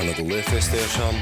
Anadolu Efes'te yaşam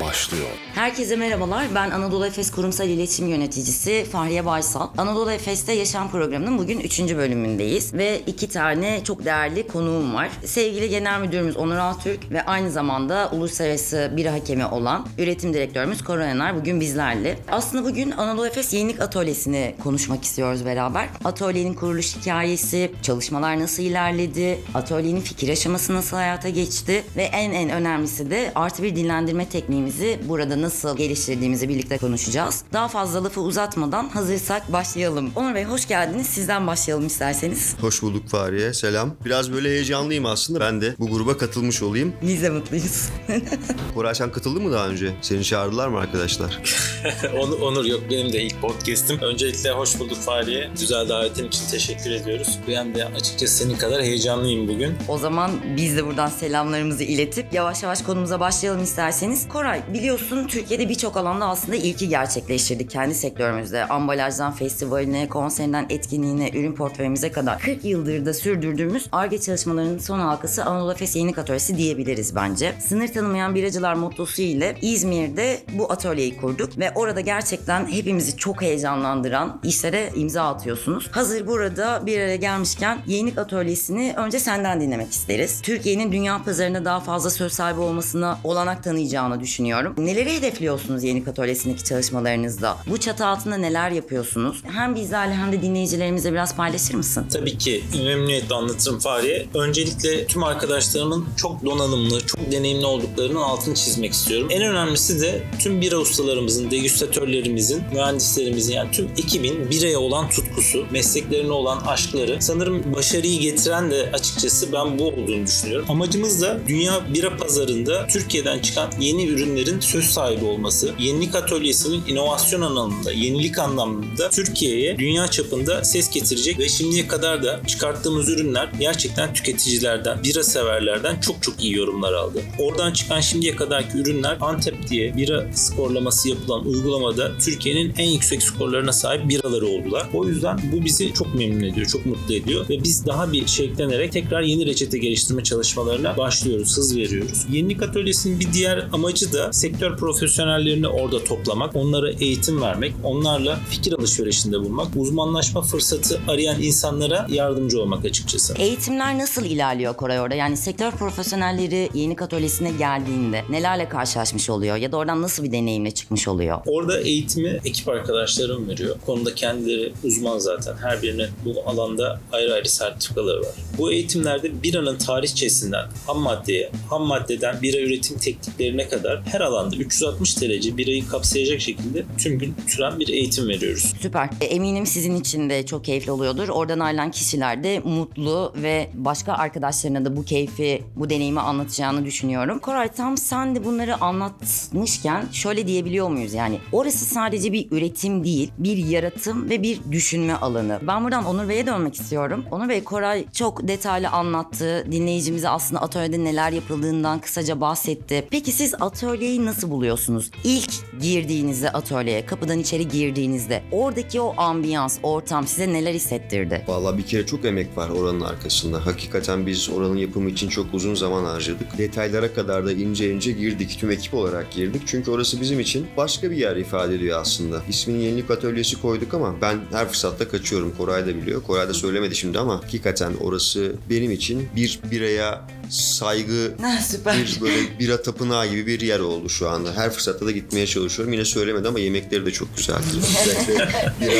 başlıyor. Herkese merhabalar. Ben Anadolu Efes Kurumsal İletişim Yöneticisi Fahriye Baysal. Anadolu Efes'te Yaşam programının bugün 3. bölümündeyiz. Ve iki tane çok değerli konuğum var. Sevgili Genel Müdürümüz Onur Altürk ve aynı zamanda Uluslararası bir hakemi olan Üretim Direktörümüz Koray Yanar bugün bizlerle. Aslında bugün Anadolu Efes Yenilik Atölyesi'ni konuşmak istiyoruz beraber. Atölyenin kuruluş hikayesi, çalışmalar nasıl ilerledi, atölyenin fikir aşaması nasıl hayata geçti ve en en önemlisi de artı bir dinlendirme tekniğimizi burada nasıl geliştirdiğimizi birlikte konuşacağız. Daha fazla lafı uzatmadan hazırsak başlayalım. Onur Bey hoş geldiniz. Sizden başlayalım isterseniz. Hoş bulduk Fahriye. Selam. Biraz böyle heyecanlıyım aslında. Ben de bu gruba katılmış olayım. Biz de mutluyuz. Koray sen katıldın mı daha önce? Seni çağırdılar mı arkadaşlar? Onur, Onur yok benim de ilk podcast'im. Öncelikle hoş bulduk Fahriye. Güzel davetin için teşekkür ediyoruz. Ben de açıkçası senin kadar heyecanlıyım bugün. o zaman biz de buradan selamlarımızı iletip yavaş yavaş konumuza başlayalım isterseniz. Koray biliyorsun Türkiye'de birçok alanda aslında ilki gerçekleştirdik kendi sektörümüzde. Ambalajdan festivaline, konserinden etkinliğine, ürün portföyümüze kadar 40 yıldır da sürdürdüğümüz ARGE çalışmalarının son halkası Anadolu Efes Yenilik Atölyesi diyebiliriz bence. Sınır tanımayan biracılar mottosu ile İzmir'de bu atölyeyi kurduk ve orada gerçekten hepimizi çok heyecanlandıran işlere imza atıyorsunuz. Hazır burada bir araya gelmişken Yenilik Atölyesi'ni önce senden dinlemek isteriz. Türkiye'nin dünya pazarında daha fazla söz sahibi olmasına olanak tanıyacağını düşünüyorum. Neleri hedefliyorsunuz Yenilik Atölyesi'ndeki çalışmalarınızda? Bu çatı altında neler yapıyorsunuz? Hem bizlerle hem de dinleyicilerimizle biraz paylaşır mısın? Tabii ki memnuniyetle anlatırım Fahriye. Öncelikle tüm arkadaşlarımın çok donanımlı, çok deneyimli olduklarının altını çizmek istiyorum. En önemlisi de tüm bira ustalarımızın, degüstatörlerimizin, mühendislerimizin yani tüm ekibin biraya olan tutkusu, mesleklerine olan aşkları. Sanırım başarıyı getiren de açıkçası ben bu olduğunu düşünüyorum. Amacımız da dünya bira pazarında Türkiye'den çıkan yeni ürünlerin söz sahibi olması. Yenilik atölyesinin inovasyon anlamında, yenilik anlamında Türkiye'ye dünya çapında ses getirecek ve şimdiye kadar da çıkarttığımız ürünler gerçekten tüketicilerden, bira severlerden çok çok iyi yorumlar aldı. Oradan çıkan şimdiye kadarki ürünler Antep diye bira skorlaması yapılan uygulamada Türkiye'nin en yüksek skorlarına sahip biraları oldular. O yüzden bu bizi çok memnun ediyor, çok mutlu ediyor ve biz daha bir şevklenerek tekrar yeni reçete geliştirme çalışmalarına başlıyoruz, hız veriyoruz. Yenilik atölyesinin bir diğer amacı da sektör profesyonellerini orada toplamak, onlara eğitim vermek, onlarla fikir alışverişinde bulmak, uzmanlaşma fırsatı arayan insanlara yardımcı olmak açıkçası. Eğitimler nasıl ilerliyor Koray orada? Yani sektör profesyonelleri Yenilik Atölyesi'ne geldiğinde nelerle karşılaşmış oluyor? Ya da oradan nasıl bir deneyimle çıkmış oluyor? Orada eğitimi ekip arkadaşlarım veriyor. Konuda kendileri uzman zaten. Her birinin bu alanda ayrı ayrı sertifikaları var. Bu eğitimlerde biranın tarihçesinden ham maddeye, ham maddeden bira üretim tekniklerine kadar her alanda 360 derece birayı kapsayacak şekilde tüm gün süren bir eğitim veriyoruz. Süper. E, Eminim sizin için de çok keyifli oluyordur. Oradan ayrılan kişiler de mutlu ve başka arkadaşlarına da bu keyfi, bu deneyimi anlatacağını düşünüyorum. Koray tam sen de bunları anlatmışken şöyle diyebiliyor muyuz yani? Orası sadece bir üretim değil, bir yaratım ve bir düşünme alanı. Ben buradan Onur Bey'e dönmek istiyorum. Onur Bey, Koray çok detaylı anlattı. Dinleyicimize aslında atölyede neler yapıldığından kısaca bahsetti. Peki siz atölyeyi nasıl buluyorsunuz? İlk girdiğinizde atölyeye, kapıdan içeri girdiğinizde oradaki o ambiyans, ortam size neler hissettirdi? Vallahi bir kere çok emek var oranın arkasında. Hakikaten biz oranın yapımı için çok uzun zaman harcadık. Detaylara kadar da ince ince girdik. Tüm ekip olarak girdik. Çünkü orası bizim için başka bir yer ifade ediyor aslında. İsmini Yenilik Atölyesi koyduk ama ben her fırsatta kaçıyorum. Koray da biliyor. Koray da söylemedi şimdi ama hakikaten orası benim için bir biraya saygı Ha, süper. bir böyle bira tapınağı gibi bir yer oldu şu anda. Her fırsatta da gitmeye çalışıyorum. Yine söylemedi ama yemekleri de çok güzeldi. Bira,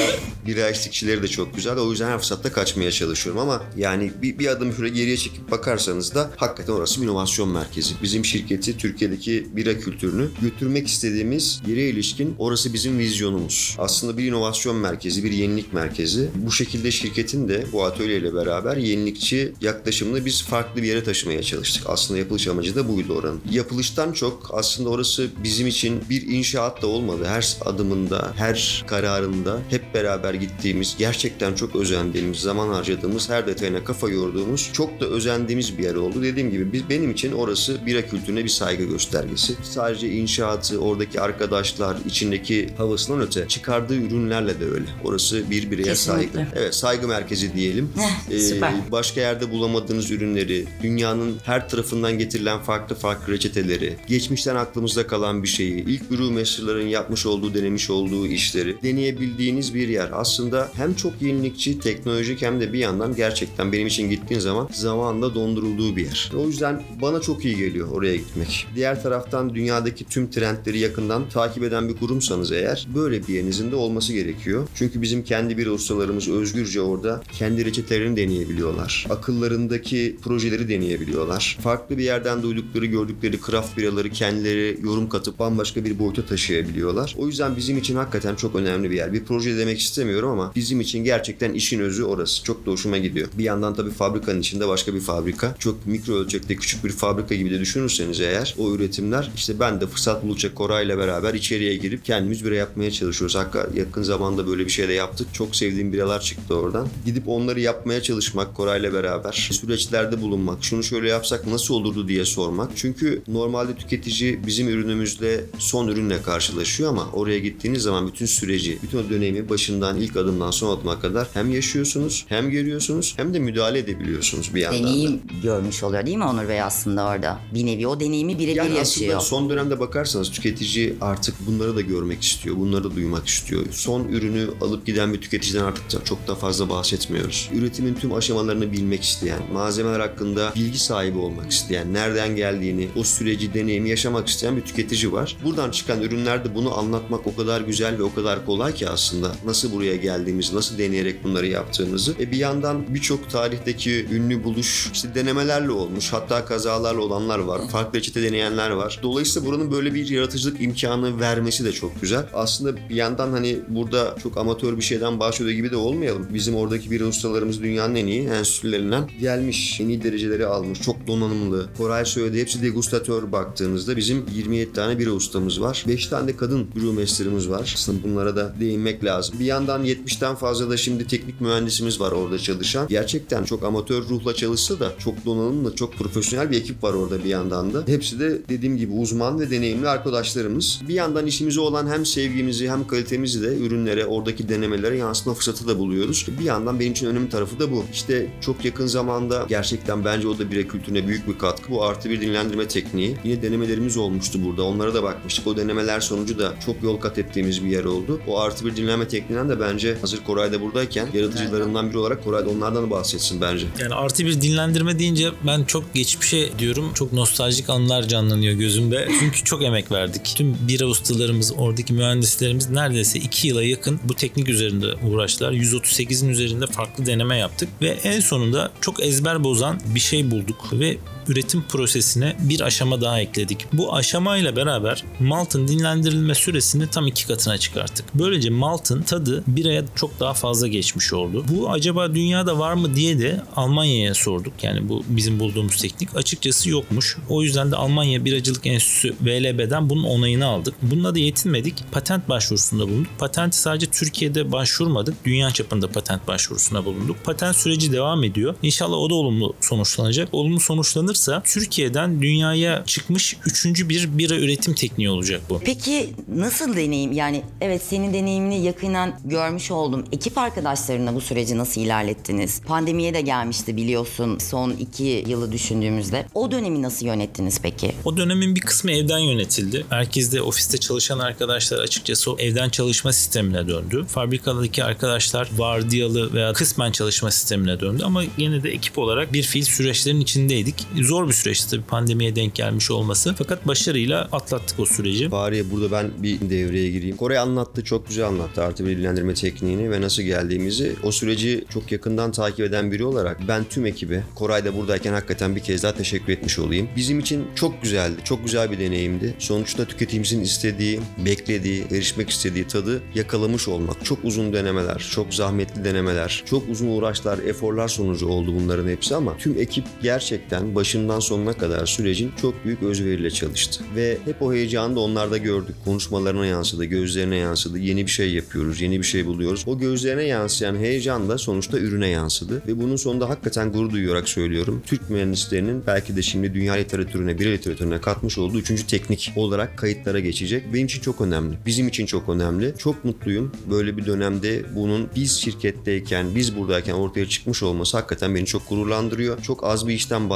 bira eşlikçileri de çok güzel. O yüzden her fırsatta kaçmaya çalışıyorum ama yani bir, bir adım şöyle geriye çekip bakarsanız da hakikaten orası bir inovasyon merkezi. Bizim şirketi Türkiye'deki bira kültürünü götürmek istediğimiz yere ilişkin orası bizim vizyonumuz. Aslında bir inovasyon merkezi, bir yenilik merkezi. Bu şekilde şirketin de bu atölyeyle beraber yenilikçi yaklaşımını biz farklı bir yere taşımaya çalıştık. Aslında yapılış amacı da buydu oranın. Yapılıştan çok aslında orası bizim için bir inşaat da olmadı. Her adımında, her kararında hep beraber gittiğimiz, gerçekten çok özendiğimiz, zaman harcadığımız, her detayına kafa yorduğumuz, çok da özendiğimiz bir yer oldu. Dediğim gibi biz, benim için orası bira kültürüne bir saygı göstergesi. Sadece inşaatı, oradaki arkadaşlar, içindeki havasından öte çıkardığı ürünlerle de öyle. Orası bir bireye Kesinlikle. saygı. Evet saygı merkezi diyelim. Ee, süper. başka yerde bulamadığınız ürünleri, dünyanın dünyanın her tarafından getirilen farklı farklı reçeteleri, geçmişten aklımızda kalan bir şeyi, ilk brewmasterların yapmış olduğu, denemiş olduğu işleri deneyebildiğiniz bir yer. Aslında hem çok yenilikçi, teknolojik hem de bir yandan gerçekten benim için gittiğin zaman zamanında dondurulduğu bir yer. O yüzden bana çok iyi geliyor oraya gitmek. Diğer taraftan dünyadaki tüm trendleri yakından takip eden bir kurumsanız eğer böyle bir yerinizin de olması gerekiyor. Çünkü bizim kendi bir ustalarımız özgürce orada kendi reçetelerini deneyebiliyorlar. Akıllarındaki projeleri deneyebiliyorlar. Farklı bir yerden duydukları, gördükleri craft biraları kendileri yorum katıp bambaşka bir boyuta taşıyabiliyorlar. O yüzden bizim için hakikaten çok önemli bir yer. Bir proje demek istemiyorum ama bizim için gerçekten işin özü orası. Çok da hoşuma gidiyor. Bir yandan tabii fabrikanın içinde başka bir fabrika. Çok mikro ölçekte küçük bir fabrika gibi de düşünürseniz eğer o üretimler işte ben de fırsat buldukça Koray ile beraber içeriye girip kendimiz bira yapmaya çalışıyoruz. Hakika yakın zamanda böyle bir şey de yaptık. Çok sevdiğim biralar çıktı oradan. Gidip onları yapmaya çalışmak Koray'la beraber. Süreçlerde bulunmak. Şunu şöyle yapsak nasıl olurdu diye sormak. Çünkü normalde tüketici bizim ürünümüzle son ürünle karşılaşıyor ama oraya gittiğiniz zaman bütün süreci, bütün o dönemi başından ilk adımdan son adıma kadar hem yaşıyorsunuz, hem görüyorsunuz, hem de müdahale edebiliyorsunuz bir yandan da. Deneyim görmüş oluyor değil mi Onur Bey aslında orada? Bir nevi o deneyimi birebir Yani yaşıyor. aslında son dönemde bakarsanız tüketici artık bunları da görmek istiyor, bunları da duymak istiyor. Son ürünü alıp giden bir tüketiciden artık da çok da fazla bahsetmiyoruz. Üretimin tüm aşamalarını bilmek isteyen, malzemeler hakkında bilgi sahibi olmak isteyen, nereden geldiğini, o süreci, deneyimi yaşamak isteyen bir tüketici var. Buradan çıkan ürünlerde bunu anlatmak o kadar güzel ve o kadar kolay ki aslında. Nasıl buraya geldiğimizi, nasıl deneyerek bunları yaptığımızı. E bir yandan birçok tarihteki ünlü buluş işte denemelerle olmuş. Hatta kazalarla olanlar var. Farklı reçete deneyenler var. Dolayısıyla buranın böyle bir yaratıcılık imkanı vermesi de çok güzel. Aslında bir yandan hani burada çok amatör bir şeyden bahsediyor gibi de olmayalım. Bizim oradaki bir ustalarımız dünyanın en iyi enstitülerinden gelmiş. En iyi dereceleri almış. Çok donanımlı. Koray söyledi hepsi degustatör baktığınızda bizim 27 tane bira ustamız var. 5 tane de kadın brewmaster'ımız var. Aslında bunlara da değinmek lazım. Bir yandan 70'ten fazla da şimdi teknik mühendisimiz var orada çalışan. Gerçekten çok amatör ruhla çalışsa da çok donanımlı, çok profesyonel bir ekip var orada bir yandan da. Hepsi de dediğim gibi uzman ve deneyimli arkadaşlarımız. Bir yandan işimize olan hem sevgimizi hem kalitemizi de ürünlere, oradaki denemelere yansıtma fırsatı da buluyoruz. Bir yandan benim için önemli tarafı da bu. İşte çok yakın zamanda gerçekten bence o da bire kültürüne büyük bir katkı. Bu artı bir dinlendirme tekniği. Yine denemelerimiz olmuştu burada. Onlara da bakmıştık. O denemeler sonucu da çok yol kat ettiğimiz bir yer oldu. O artı bir dinlenme tekniğinden de bence hazır Koray'da buradayken yaratıcılarından biri olarak Koray da onlardan da bahsetsin bence. Yani artı bir dinlendirme deyince ben çok geçmişe diyorum. Çok nostaljik anlar canlanıyor gözümde. Çünkü çok emek verdik. Tüm bira ustalarımız, oradaki mühendislerimiz neredeyse 2 yıla yakın bu teknik üzerinde uğraştılar. 138'in üzerinde farklı deneme yaptık ve en sonunda çok ezber bozan bir şey bulduk いう üretim prosesine bir aşama daha ekledik. Bu aşamayla beraber maltın dinlendirilme süresini tam iki katına çıkarttık. Böylece maltın tadı biraya çok daha fazla geçmiş oldu. Bu acaba dünyada var mı diye de Almanya'ya sorduk. Yani bu bizim bulduğumuz teknik açıkçası yokmuş. O yüzden de Almanya Biracılık Enstitüsü VLB'den bunun onayını aldık. Bununla da yetinmedik. Patent başvurusunda bulunduk. Patenti sadece Türkiye'de başvurmadık. Dünya çapında patent başvurusuna bulunduk. Patent süreci devam ediyor. İnşallah o da olumlu sonuçlanacak. Olumlu sonuçlanır alınırsa Türkiye'den dünyaya çıkmış üçüncü bir bira üretim tekniği olacak bu. Peki nasıl deneyim? Yani evet senin deneyimini yakından görmüş oldum. Ekip arkadaşlarına bu süreci nasıl ilerlettiniz? Pandemiye de gelmişti biliyorsun son iki yılı düşündüğümüzde. O dönemi nasıl yönettiniz peki? O dönemin bir kısmı evden yönetildi. Herkeste ofiste çalışan arkadaşlar açıkçası evden çalışma sistemine döndü. Fabrikadaki arkadaşlar vardiyalı veya kısmen çalışma sistemine döndü ama yine de ekip olarak bir fiil süreçlerin içindeydik. Zor bir süreçti tabii pandemiye denk gelmiş olması. Fakat başarıyla atlattık o süreci. Fahriye burada ben bir devreye gireyim. Kore anlattı, çok güzel anlattı artı bir bilgilendirme tekniğini ve nasıl geldiğimizi. O süreci çok yakından takip eden biri olarak ben tüm ekibe Koray'da buradayken hakikaten bir kez daha teşekkür etmiş olayım. Bizim için çok güzeldi, çok güzel bir deneyimdi. Sonuçta tüketicimizin istediği, beklediği, erişmek istediği tadı yakalamış olmak. Çok uzun denemeler, çok zahmetli denemeler, çok uzun uğraşlar, eforlar sonucu oldu bunların hepsi ama tüm ekip gerçekten başından sonuna kadar sürecin çok büyük özveriyle çalıştı. Ve hep o heyecanı da onlarda gördük. Konuşmalarına yansıdı, gözlerine yansıdı. Yeni bir şey yapıyoruz, yeni bir şey buluyoruz. O gözlerine yansıyan heyecan da sonuçta ürüne yansıdı. Ve bunun sonunda hakikaten gurur duyuyarak söylüyorum. Türk mühendislerinin belki de şimdi dünya literatürüne, bir literatürüne katmış olduğu üçüncü teknik olarak kayıtlara geçecek. Benim için çok önemli. Bizim için çok önemli. Çok mutluyum. Böyle bir dönemde bunun biz şirketteyken, biz buradayken ortaya çıkmış olması hakikaten beni çok gururlandırıyor. Çok az bir işten tüketicilikten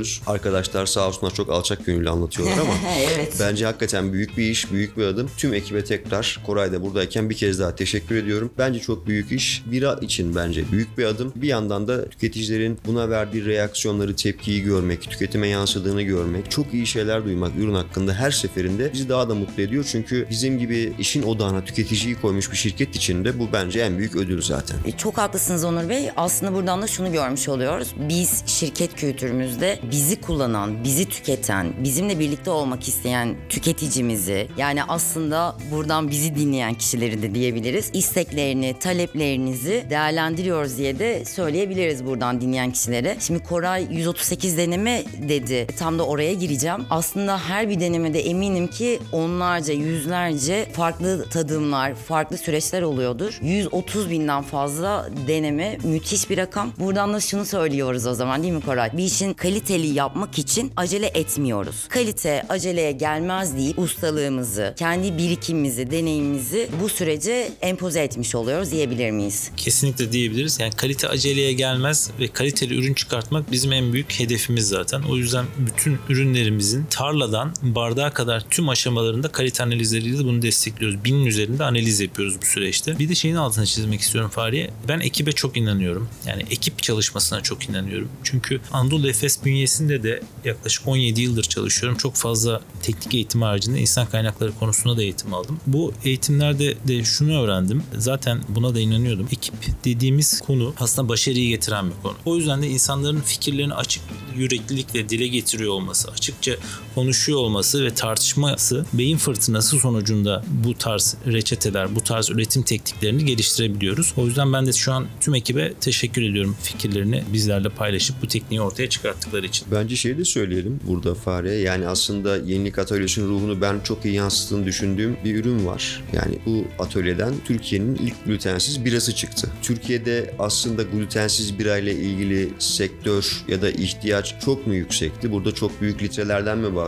bahsetmiyoruz. Arkadaşlar sağ olsunlar çok alçak gönüllü anlatıyorlar ama Evet. bence hakikaten büyük bir iş, büyük bir adım. Tüm ekibe tekrar Koray da buradayken bir kez daha teşekkür ediyorum. Bence çok büyük iş. Bira için bence büyük bir adım. Bir yandan da tüketicilerin buna verdiği reaksiyonları, tepkiyi görmek, tüketime yansıdığını görmek, çok iyi şeyler duymak ürün hakkında her seferinde bizi daha da mutlu ediyor. Çünkü bizim gibi işin odağına tüketiciyi koymuş bir şirket için de bu bence en büyük ödül zaten. E, Çok haklısınız Onur Bey. Aslında buradan da şunu görmüş oluyoruz. Biz şirket kültürümüzde bizi kullanan, bizi tüketen, bizimle birlikte olmak isteyen tüketicimizi yani aslında buradan bizi dinleyen kişileri de diyebiliriz. İsteklerini, taleplerinizi değerlendiriyoruz diye de söyleyebiliriz buradan dinleyen kişilere. Şimdi Koray 138 deneme dedi. Tam da oraya gireceğim. Aslında her bir denemede eminim ki onlarca, yüzlerce farklı tadımlar, farklı süreçler oluyordur. 130 binden fazla deneme müthiş bir rakam. Buradan da şunu söylüyoruz o zaman değil mi Koray? Bir işin kaliteli yapmak için acele etmiyoruz. Kalite aceleye gelmez deyip ustalığımızı, kendi birikimimizi, deneyimimizi bu sürece empoze etmiş oluyoruz diyebilir miyiz? Kesinlikle diyebiliriz. Yani kalite aceleye gelmez ve kaliteli ürün çıkartmak bizim en büyük hedefimiz zaten. O yüzden bütün ürünlerimizin tarladan bardağa kadar tüm aşamalarında kalite analizleriyle bunu destekliyoruz. Binin üzerinde analiz yapıyoruz bu süreçte. Bir de şeyin altını çizmek istiyorum Fahriye. Ben ekibe çok inanıyorum. Yani ekip çalışmasına çok inanıyorum. Çünkü Anadolu Efes bünyesinde de yaklaşık 17 yıldır çalışıyorum. Çok fazla teknik eğitim haricinde insan kaynakları konusunda da eğitim aldım. Bu eğitimlerde de şunu öğrendim. Zaten buna da inanıyordum. Ekip dediğimiz konu aslında başarıyı getiren bir konu. O yüzden de insanların fikirlerini açık yüreklilikle dile getiriyor olması, açıkça konuşuyor olması ve tartışması beyin fırtınası sonucunda bu tarz reçeteler, bu tarz üretim tekniklerini geliştirebiliyoruz. O yüzden ben de şu an tüm ekibe teşekkür ediyorum fikirlerini bizlerle paylaşıp bu tekniği ortaya çıkarttıkları için. Bence şey de söyleyelim burada Fare. Yani aslında yenilik atölyesinin ruhunu ben çok iyi yansıttığını düşündüğüm bir ürün var. Yani bu atölyeden Türkiye'nin ilk glutensiz birası çıktı. Türkiye'de aslında glutensiz birayla ilgili sektör ya da ihtiyaç çok mu yüksekti? Burada çok büyük litrelerden mi bahsediyoruz?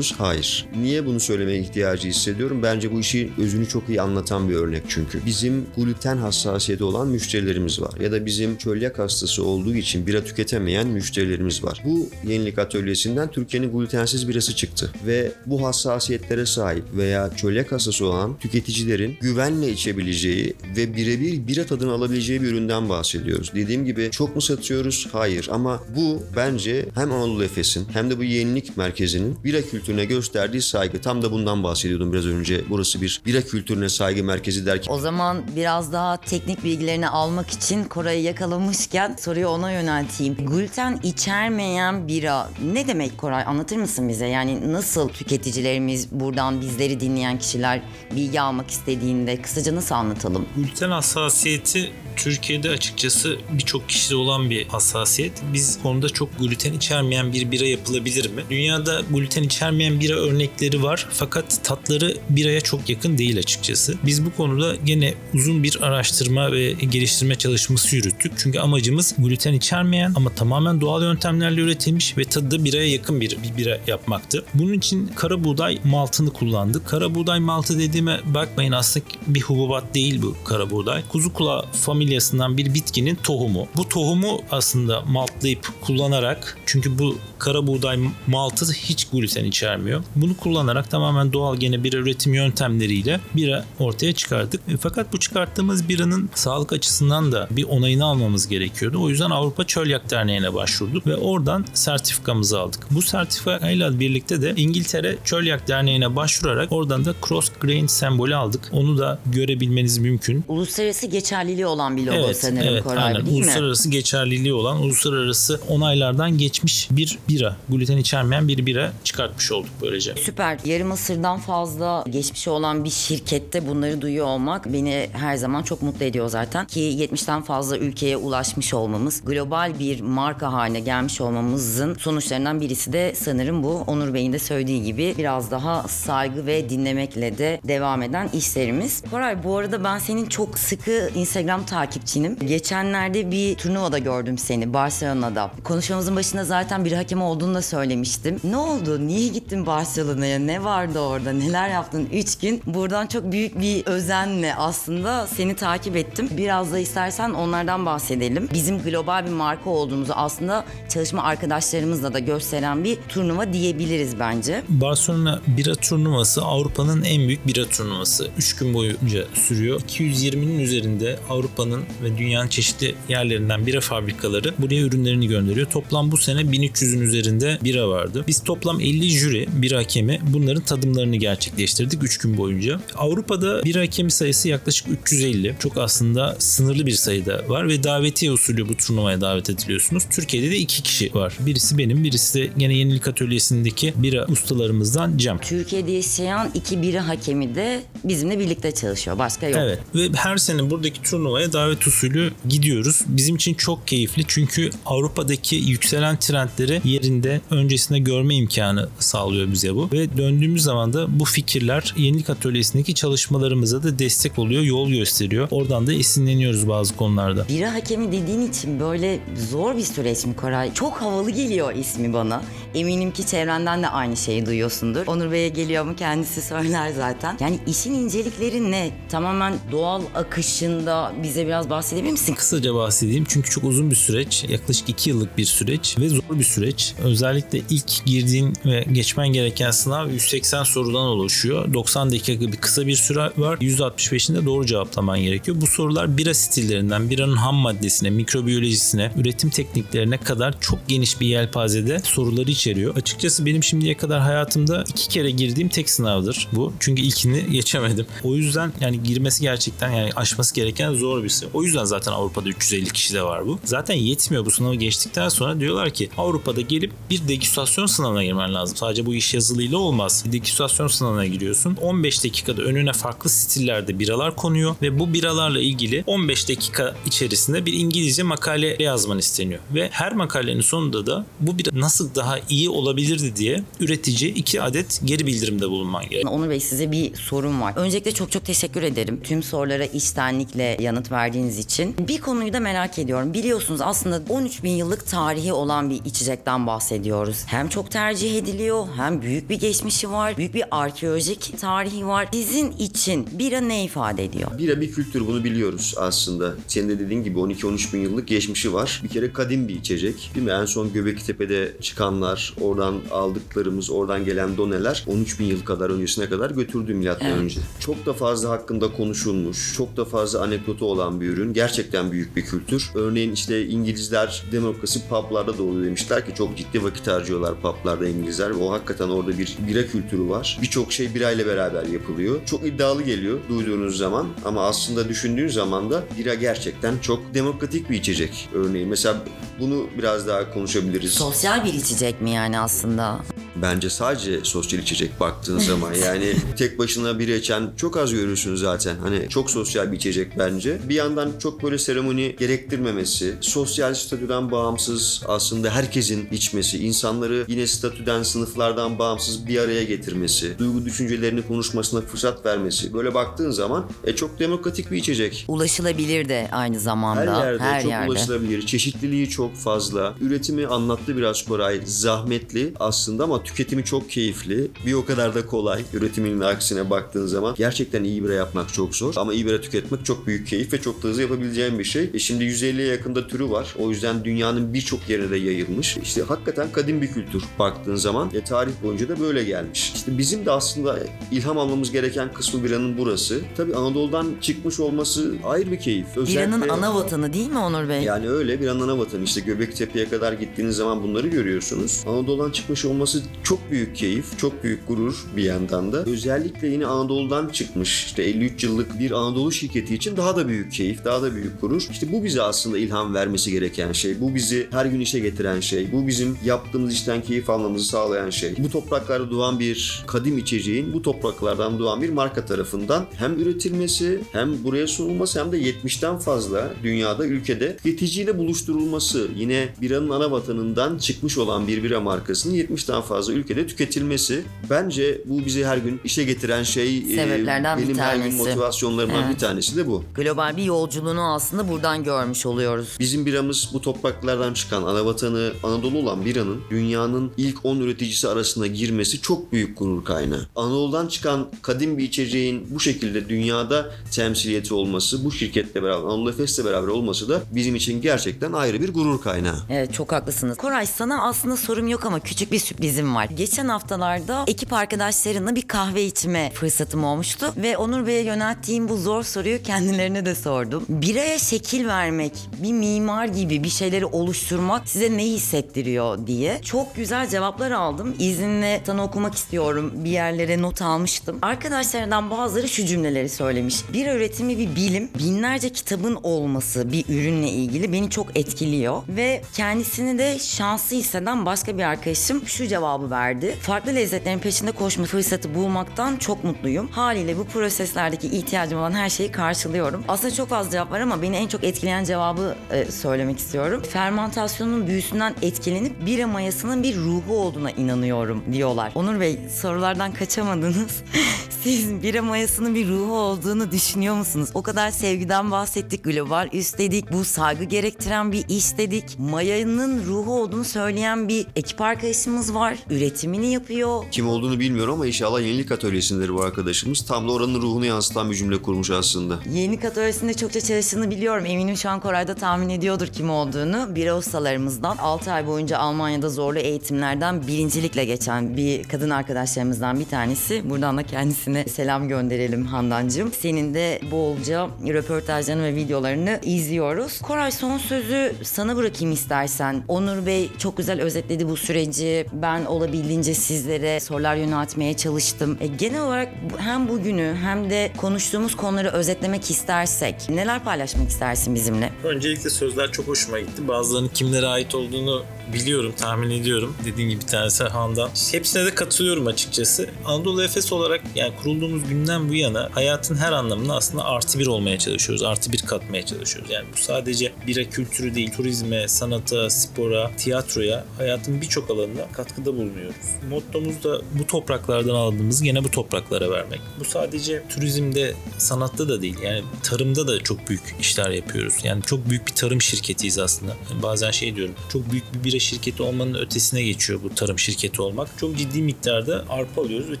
Hayır. Niye bunu söylemeye ihtiyacı hissediyorum? Bence bu işin özünü çok iyi anlatan bir örnek çünkü. Bizim gluten hassasiyeti olan müşterilerimiz var. Ya da bizim çölyak hastası olduğu için bira tüketemeyen müşterilerimiz var. Bu yenilik atölyesinden Türkiye'nin glutensiz birası çıktı. Ve bu hassasiyetlere sahip veya çölyak hastası olan tüketicilerin güvenle içebileceği ve birebir bira tadını alabileceği bir üründen bahsediyoruz. Dediğim gibi çok mu satıyoruz? Hayır ama bu bence hem Anadolu Efes'in hem de bu yenilik merkezinin bira kültürüne gösterdiği saygı. Tam da bundan bahsediyordum biraz önce. Burası bir bira kültürüne saygı merkezi derken. O zaman biraz daha teknik bilgilerini almak için Koray'ı yakalamışken soruyu ona yönelteyim. Gluten içermeyen bira ne demek Koray? Anlatır mısın bize? Yani nasıl tüketicilerimiz buradan bizleri dinleyen kişiler bilgi almak istediğinde kısaca nasıl anlatalım? Gluten hassasiyeti Türkiye'de açıkçası birçok kişide olan bir hassasiyet. Biz konuda çok gluten içermeyen bir bira yapılabilir mi? Dünyada gluten içermeyen bira örnekleri var fakat tatları biraya çok yakın değil açıkçası. Biz bu konuda gene uzun bir araştırma ve geliştirme çalışması yürüttük. Çünkü amacımız gluten içermeyen ama tamamen doğal yöntemlerle üretilmiş ve tadı da biraya yakın bir, bir bira yapmaktı. Bunun için kara buğday maltını kullandık. Kara buğday maltı dediğime bakmayın aslında bir hububat değil bu kara buğday. Kuzu kulağı familyasından bir bitkinin tohumu. Bu tohumu aslında maltlayıp kullanarak çünkü bu kara buğday maltı hiç gluten içermiyor. Bunu kullanarak tamamen doğal gene bir üretim yöntemleriyle bira ortaya çıkardık. E, Fakat bu çıkarttığımız biranın sağlık açısından da bir onayını almamız gerekiyordu. O yüzden Avrupa Çölyak Derneği'ne başvurduk ve oradan sertifikamızı aldık. Bu sertifikayla birlikte de İngiltere Çölyak Derneği'ne başvurarak oradan da cross grain sembolü aldık. Onu da görebilmeniz mümkün. Uluslararası geçerliliği olan bir logo Evet, sanırım evet Koray aynen. değil mi? Uluslararası geçerliliği olan, uluslararası onaylardan geçmiş bir bira, gluten içermeyen bir bira çıkartmış olduk böylece. Süper. Yarım asırdan fazla geçmişi olan bir şirkette bunları duyuyor olmak beni her zaman çok mutlu ediyor zaten. Ki 70'ten fazla ülkeye ulaşmış olmamız, global bir marka haline gelmiş olmamızın sonuçlarından birisi de sanırım bu. Onur Bey'in de söylediği gibi biraz daha saygı ve dinlemekle de devam eden işlerimiz. Koray bu arada ben senin çok sıkı Instagram takipçinim. Geçenlerde bir turnuvada gördüm seni Barcelona'da. Konuşmamızın başında zaten bir hakem olduğunu da söylemiştim. Ne oldu? Niye gittin Barcelona'ya? Ne vardı orada? Neler yaptın? 3 gün. Buradan çok büyük bir özenle aslında seni takip ettim. Biraz da istersen onlardan bahsedelim. Bizim global bir marka olduğumuzu aslında çalışma arkadaşlarımızla da gösteren bir turnuva diyebiliriz bence. Barcelona bira turnuvası Avrupa'nın en büyük bira turnuvası. 3 gün boyunca sürüyor. 220'nin üzerinde Avrupa'nın ve dünyanın çeşitli yerlerinden bira fabrikaları buraya ürünlerini gönderiyor. Toplam bu sene 1300'ün üzerinde bira vardı. Biz toplam 50 jüri, bir hakemi bunların tadımlarını gerçekleştirdik 3 gün boyunca. Avrupa'da bir hakemi sayısı yaklaşık 350. Çok aslında sınırlı bir sayıda var ve davetiye usulü bu turnuvaya davet ediliyorsunuz. Türkiye'de de iki kişi var. Birisi benim, birisi de gene Yenilik Atölyesi'ndeki bira ustalarımızdan Cem. Türkiye'de yaşayan iki bira hakemi de bizimle birlikte çalışıyor. Başka yok. Evet ve her sene buradaki turnuvaya davet usulü gidiyoruz. Bizim için çok keyifli çünkü Avrupa'daki yükselen trendleri yerinde öncesinde görme imkanı sağlıyor bize bu. Ve döndüğümüz zaman da bu fikirler Yenilik Atölyesi'ndeki çalışmalarımıza da destek oluyor, yol gösteriyor. Oradan da esinleniyoruz bazı konularda. Bira hakemi dediğin için böyle zor bir süreç mi Koray? Çok havalı geliyor ismi bana. Eminim ki çevrenden de aynı şeyi duyuyorsundur. Onur Bey'e geliyor mu kendisi söyler zaten. Yani işin incelikleri ne? Tamamen doğal akışında bize biraz bahsedebilir misin? Kısaca bahsedeyim çünkü çok uzun bir süreç. Yaklaşık 2 yıllık bir süreç ve zor bir süreç. Özellikle ilk girdiğin ve geçmen gereken sınav 180 sorudan oluşuyor. 90 dakika bir kısa bir süre var. %65'inde doğru cevaplaman gerekiyor. Bu sorular bira stillerinden, biranın ham maddesine, mikrobiyolojisine, üretim tekniklerine kadar çok geniş bir yelpazede soruları içeriyor. Açıkçası benim şimdiye kadar hayatımda iki kere girdiğim tek sınavdır bu. Çünkü ilkini geçemedim. O yüzden yani girmesi gerçekten yani aşması gereken zor bir sınav. O yüzden zaten Avrupa'da 350 kişi de var bu. Zaten yetmiyor bu sınavı geçtikten sonra diyorlar ki Avrupa'da gelip bir degüstasyon sınavına girmen lazım. Sadece bu iş yazılıyla olmaz. Degüstasyon sınavına giriyorsun. 15 dakikada önüne farklı stillerde biralar konuyor ve bu biralarla ilgili 15 dakika içerisinde bir İngilizce makale yazman isteniyor. Ve her makalenin sonunda da bu bir nasıl daha iyi olabilirdi diye üretici iki adet geri bildirimde bulunman gerekiyor. Onur Bey size bir sorum var. Öncelikle çok çok teşekkür ederim. Tüm sorulara içtenlikle yanıt verdiğiniz için. Bir konuyu da merak ediyorum. Biliyorsunuz aslında 13 bin yıllık tarihi olan bir içecekten bahsediyoruz. Hem çok tercih ediliyor hem büyük bir geçmişi var. Büyük bir arkeolojik tarihi var. Sizin için bira ne ifade ediyor? Bira bir kültür bunu biliyoruz aslında. Senin de dediğin gibi 12-13 bin yıllık geçmişi var. Bir kere kadim bir içecek. Değil mi? En son Göbeklitepe'de çıkanlar, oradan aldıklarımız, oradan gelen doneler 13 bin yıl kadar öncesine kadar götürdü milattan Evet. önce. Çok da fazla hakkında konuşulmuş, çok da fazla anekdotu olan bir ürün. Gerçekten büyük bir kültür. Örneğin işte İngilizler demokrasi publarda doğuyor demişler ki çok ciddi vakit harcıyorlar publarda İngilizler. O hakikaten orada bir bira kültürü var. Birçok şey birayla beraber yapılıyor. Çok iddialı geliyor duyduğunuz zaman ama aslında düşündüğün zaman da bira gerçekten çok demokratik bir içecek. Örneğin mesela bunu biraz daha konuşabiliriz. Sosyal bir içecek mi yani aslında? Bence sadece sosyal içecek baktığın zaman yani tek başına biri içen çok az görürsün zaten. Hani çok sosyal bir içecek bence. Bir yandan çok böyle seremoni gerektirmemesi, sosyal statüden bağımsız aslında herkesin içmesi, insanları yine statüden, sınıflardan bağımsız bir araya getirmesi, duygu düşüncelerini konuşmasına fırsat vermesi. Böyle baktığın zaman e, çok demokratik bir içecek. Ulaşılabilir de aynı Her zamanda. yerde çok yerde. ulaşılabilir. Çeşitliliği çok fazla. Üretimi anlattı biraz Koray. Zahmetli aslında ama tüketimi çok keyifli. Bir o kadar da kolay. Üretiminin aksine baktığın zaman gerçekten iyi bira yapmak çok zor. Ama iyi bira tüketmek çok büyük keyif ve çok da hızlı yapabileceğin bir şey. E şimdi 150'ye yakında türü var. O yüzden dünyanın birçok yerine de yayılmış. İşte hakikaten kadim bir kültür baktığın zaman. E, tarih boyunca da böyle gelmiş. İşte bizim de aslında ilham almamız gereken kısmı biranın burası. Tabii Anadolu'dan çıkmış olması ayrı bir keyif. Biranın Özellikle- ana vatanı değil mi Onur Bey? yani öyle bir ana vatan işte Göbektepe'ye kadar gittiğiniz zaman bunları görüyorsunuz. Anadolu'dan çıkmış olması çok büyük keyif, çok büyük gurur bir yandan da. Özellikle yine Anadolu'dan çıkmış işte 53 yıllık bir Anadolu şirketi için daha da büyük keyif, daha da büyük gurur. İşte bu bize aslında ilham vermesi gereken şey. Bu bizi her gün işe getiren şey. Bu bizim yaptığımız işten keyif almamızı sağlayan şey. Bu topraklarda doğan bir kadim içeceğin bu topraklardan doğan bir marka tarafından hem üretilmesi hem buraya sunulması hem de 70'ten fazla dünyada ülkede tüketiciyle buluşturulması. Yine biranın ana vatanından çıkmış olan bir bira markasının 70'ten fazla fazla ülkede tüketilmesi. Bence bu bizi her gün işe getiren şey e, Sebeplerden bir benim her gün tanesi. motivasyonlarımdan bir tanesi de bu. Global bir yolculuğunu aslında buradan görmüş oluyoruz. Bizim biramız bu topraklardan çıkan ana vatanı Anadolu olan biranın dünyanın ilk 10 üreticisi arasına girmesi çok büyük gurur kaynağı. Anadolu'dan çıkan kadim bir içeceğin bu şekilde dünyada temsiliyeti olması, bu şirketle beraber, Anadolu Efes'le beraber olması da bizim için gerçekten ayrı bir gurur kaynağı. Evet çok haklısınız. Koray sana aslında sorum yok ama küçük bir sürprizim var. Geçen haftalarda ekip arkadaşlarımla bir kahve içme fırsatım olmuştu ve Onur Bey'e yönelttiğim bu zor soruyu kendilerine de sordum. Biraya şekil vermek, bir mimar gibi bir şeyleri oluşturmak size ne hissettiriyor diye çok güzel cevaplar aldım. İzinle sana okumak istiyorum. Bir yerlere not almıştım. Arkadaşlardan bazıları şu cümleleri söylemiş. Bir üretimi bir bilim, binlerce kitabın olması bir ürünle ilgili beni çok etkiliyor ve kendisini de şanslı hisseden başka bir arkadaşım şu cevabı verdi. Farklı lezzetlerin peşinde koşma fırsatı bulmaktan çok mutluyum. Haliyle bu proseslerdeki ihtiyacım olan her şeyi karşılıyorum. Aslında çok fazla cevap var ama beni en çok etkileyen cevabı e, söylemek istiyorum. Fermentasyonun büyüsünden etkilenip bira mayasının bir ruhu olduğuna inanıyorum diyorlar. Onur Bey sorulardan kaçamadınız. Siz bira mayasının bir ruhu olduğunu düşünüyor musunuz? O kadar sevgiden bahsettik. Global üst dedik. Bu saygı gerektiren bir iş dedik. Mayanın ruhu olduğunu söyleyen bir ekip arkadaşımız var. Üretimini yapıyor. Kim olduğunu bilmiyorum ama inşallah yenilik atölyesindedir bu arkadaşımız. Tam da oranın ruhunu yansıtan bir cümle kurmuş aslında. Yeni kategorisinde çokça çalıştığını biliyorum. Eminim şu an Koray'da tahmin ediyordur kim olduğunu. Bira ustalarımızdan 6 ay boyunca Almanya'da zorlu eğitimlerden birincilikle geçen bir kadın arkadaşlarımızdan bir tanesi. Buradan da kendisine selam gönderelim Handancığım. Senin de bolca röportajlarını ve videolarını izliyoruz. Koray son sözü sana bırakayım istersen. Onur Bey çok güzel özetledi bu süreci. Ben olabildiğince sizlere sorular yöneltmeye çalıştım. E, genel olarak hem bugünü hem de konuştuğumuz konuları özetlemek istersek neler paylaşmak istersin bizimle? Öncelikle sözler çok hoşuma gitti. Bazılarının kimlere ait olduğunu biliyorum, tahmin ediyorum. Dediğim gibi bir tanesi Handan. Hepsine de katılıyorum açıkçası. Anadolu Efes olarak yani kurulduğumuz günden bu yana hayatın her anlamında aslında artı bir olmaya çalışıyoruz. Artı bir katmaya çalışıyoruz. Yani bu sadece bira kültürü değil, turizme, sanata, spora, tiyatroya, hayatın birçok alanına katkıda bulunuyoruz. Mottomuz da bu topraklardan aldığımızı gene bu topraklara vermek. Bu sadece turizmde, sanatta da değil. Yani tarımda da çok büyük işler yapıyoruz. Yani çok büyük bir tarım şirketiyiz aslında. Yani bazen şey diyorum. Çok büyük bir bira şirketi olmanın ötesine geçiyor bu tarım şirketi olmak. Çok ciddi miktarda arpa alıyoruz ve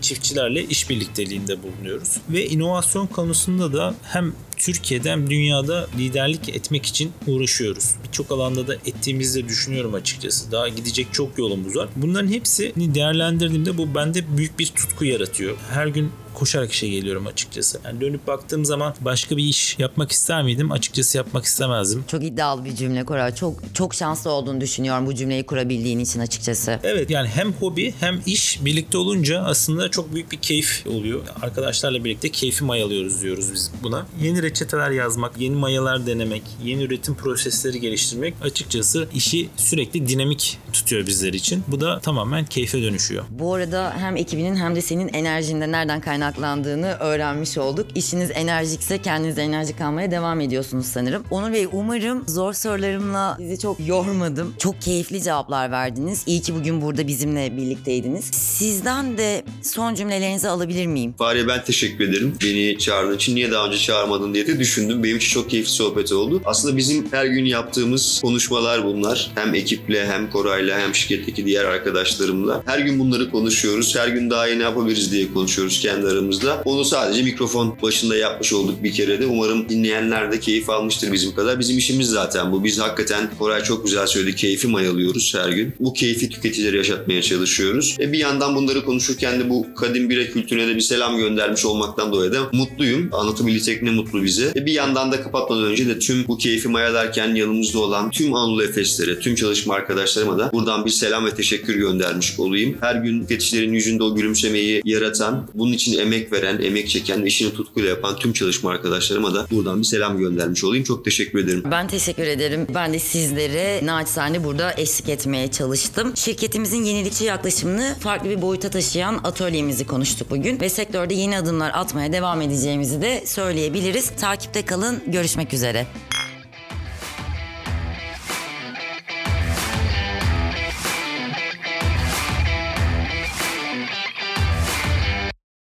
çiftçilerle iş birlikteliğinde bulunuyoruz. Ve inovasyon konusunda da hem Türkiye'de hem dünyada liderlik etmek için uğraşıyoruz. Birçok alanda da ettiğimizi de düşünüyorum açıkçası. Daha gidecek çok yolumuz var. Bunların hepsini değerlendirdiğimde bu bende büyük bir tutku yaratıyor. Her gün koşarak işe geliyorum açıkçası. Yani dönüp baktığım zaman başka bir iş yapmak ister miydim? Açıkçası yapmak istemezdim. Çok iddialı bir cümle Koray. Çok çok şanslı olduğunu düşünüyorum bu cümleyi kurabildiğin için açıkçası. Evet yani hem hobi hem iş birlikte olunca aslında çok büyük bir keyif oluyor. Arkadaşlarla birlikte keyfi mayalıyoruz diyoruz biz buna. Yeni reçeteler yazmak, yeni mayalar denemek, yeni üretim prosesleri geliştirmek açıkçası işi sürekli dinamik tutuyor bizler için. Bu da tamamen keyfe dönüşüyor. Bu arada hem ekibinin hem de senin enerjinde nereden kaynaklandığını öğrenmiş olduk. İşiniz enerjikse kendiniz enerjik kalmaya devam ediyorsunuz sanırım. Onur Bey umarım zor sorularımla sizi çok yormadım. Çok keyifli cevaplar verdiniz. İyi ki bugün burada bizimle birlikteydiniz. Sizden de son cümlelerinizi alabilir miyim? Fahriye ben teşekkür ederim. Beni çağırdığın için niye daha önce çağırmadın diye de düşündüm. Benim için çok keyifli sohbet oldu. Aslında bizim her gün yaptığımız konuşmalar bunlar. Hem ekiple hem Koray'la hem şirketteki diğer arkadaşlarımla. Her gün bunları konuşuyoruz. Her gün daha iyi ne yapabiliriz diye konuşuyoruz kendi aramızda. Onu sadece mikrofon başında yapmış olduk bir kere de. Umarım dinleyenler de keyif almıştır bizim kadar. Bizim işimiz zaten bu. Biz hakikaten Koray çok güzel söyledi. Keyfi mayalıyoruz her gün. Bu keyfi tüketicilere yaşatmaya çalışıyoruz. E bir yandan bunları konuşurken de bu kadim bira kültürüne de bir selam göndermiş olmaktan dolayı da mutluyum. Anlatabilsek ne mutlu bize. E bir yandan da kapatmadan önce de tüm bu keyfi mayalarken yanımızda olan tüm Anadolu Efeslere, tüm çalışma arkadaşlarıma da buradan bir selam ve teşekkür göndermiş olayım. Her gün tüketicilerin yüzünde o gülümsemeyi yaratan, bunun için emek veren, emek çeken, işini tutkuyla yapan tüm çalışma arkadaşlarıma da buradan bir selam göndermiş olayım. Çok teşekkür ederim. Ben teşekkür ederim. Ben de sizlere naçizane burada eşlik etmeye çalıştım. Şirketimizin yenilikçi yaklaşımını farklı bir boyuta taşıyan atölyemizi konuştuk bugün. Ve sektörde yeni adımlar atmaya devam edeceğimizi de söyleyebiliriz. Takipte kalın. Görüşmek üzere.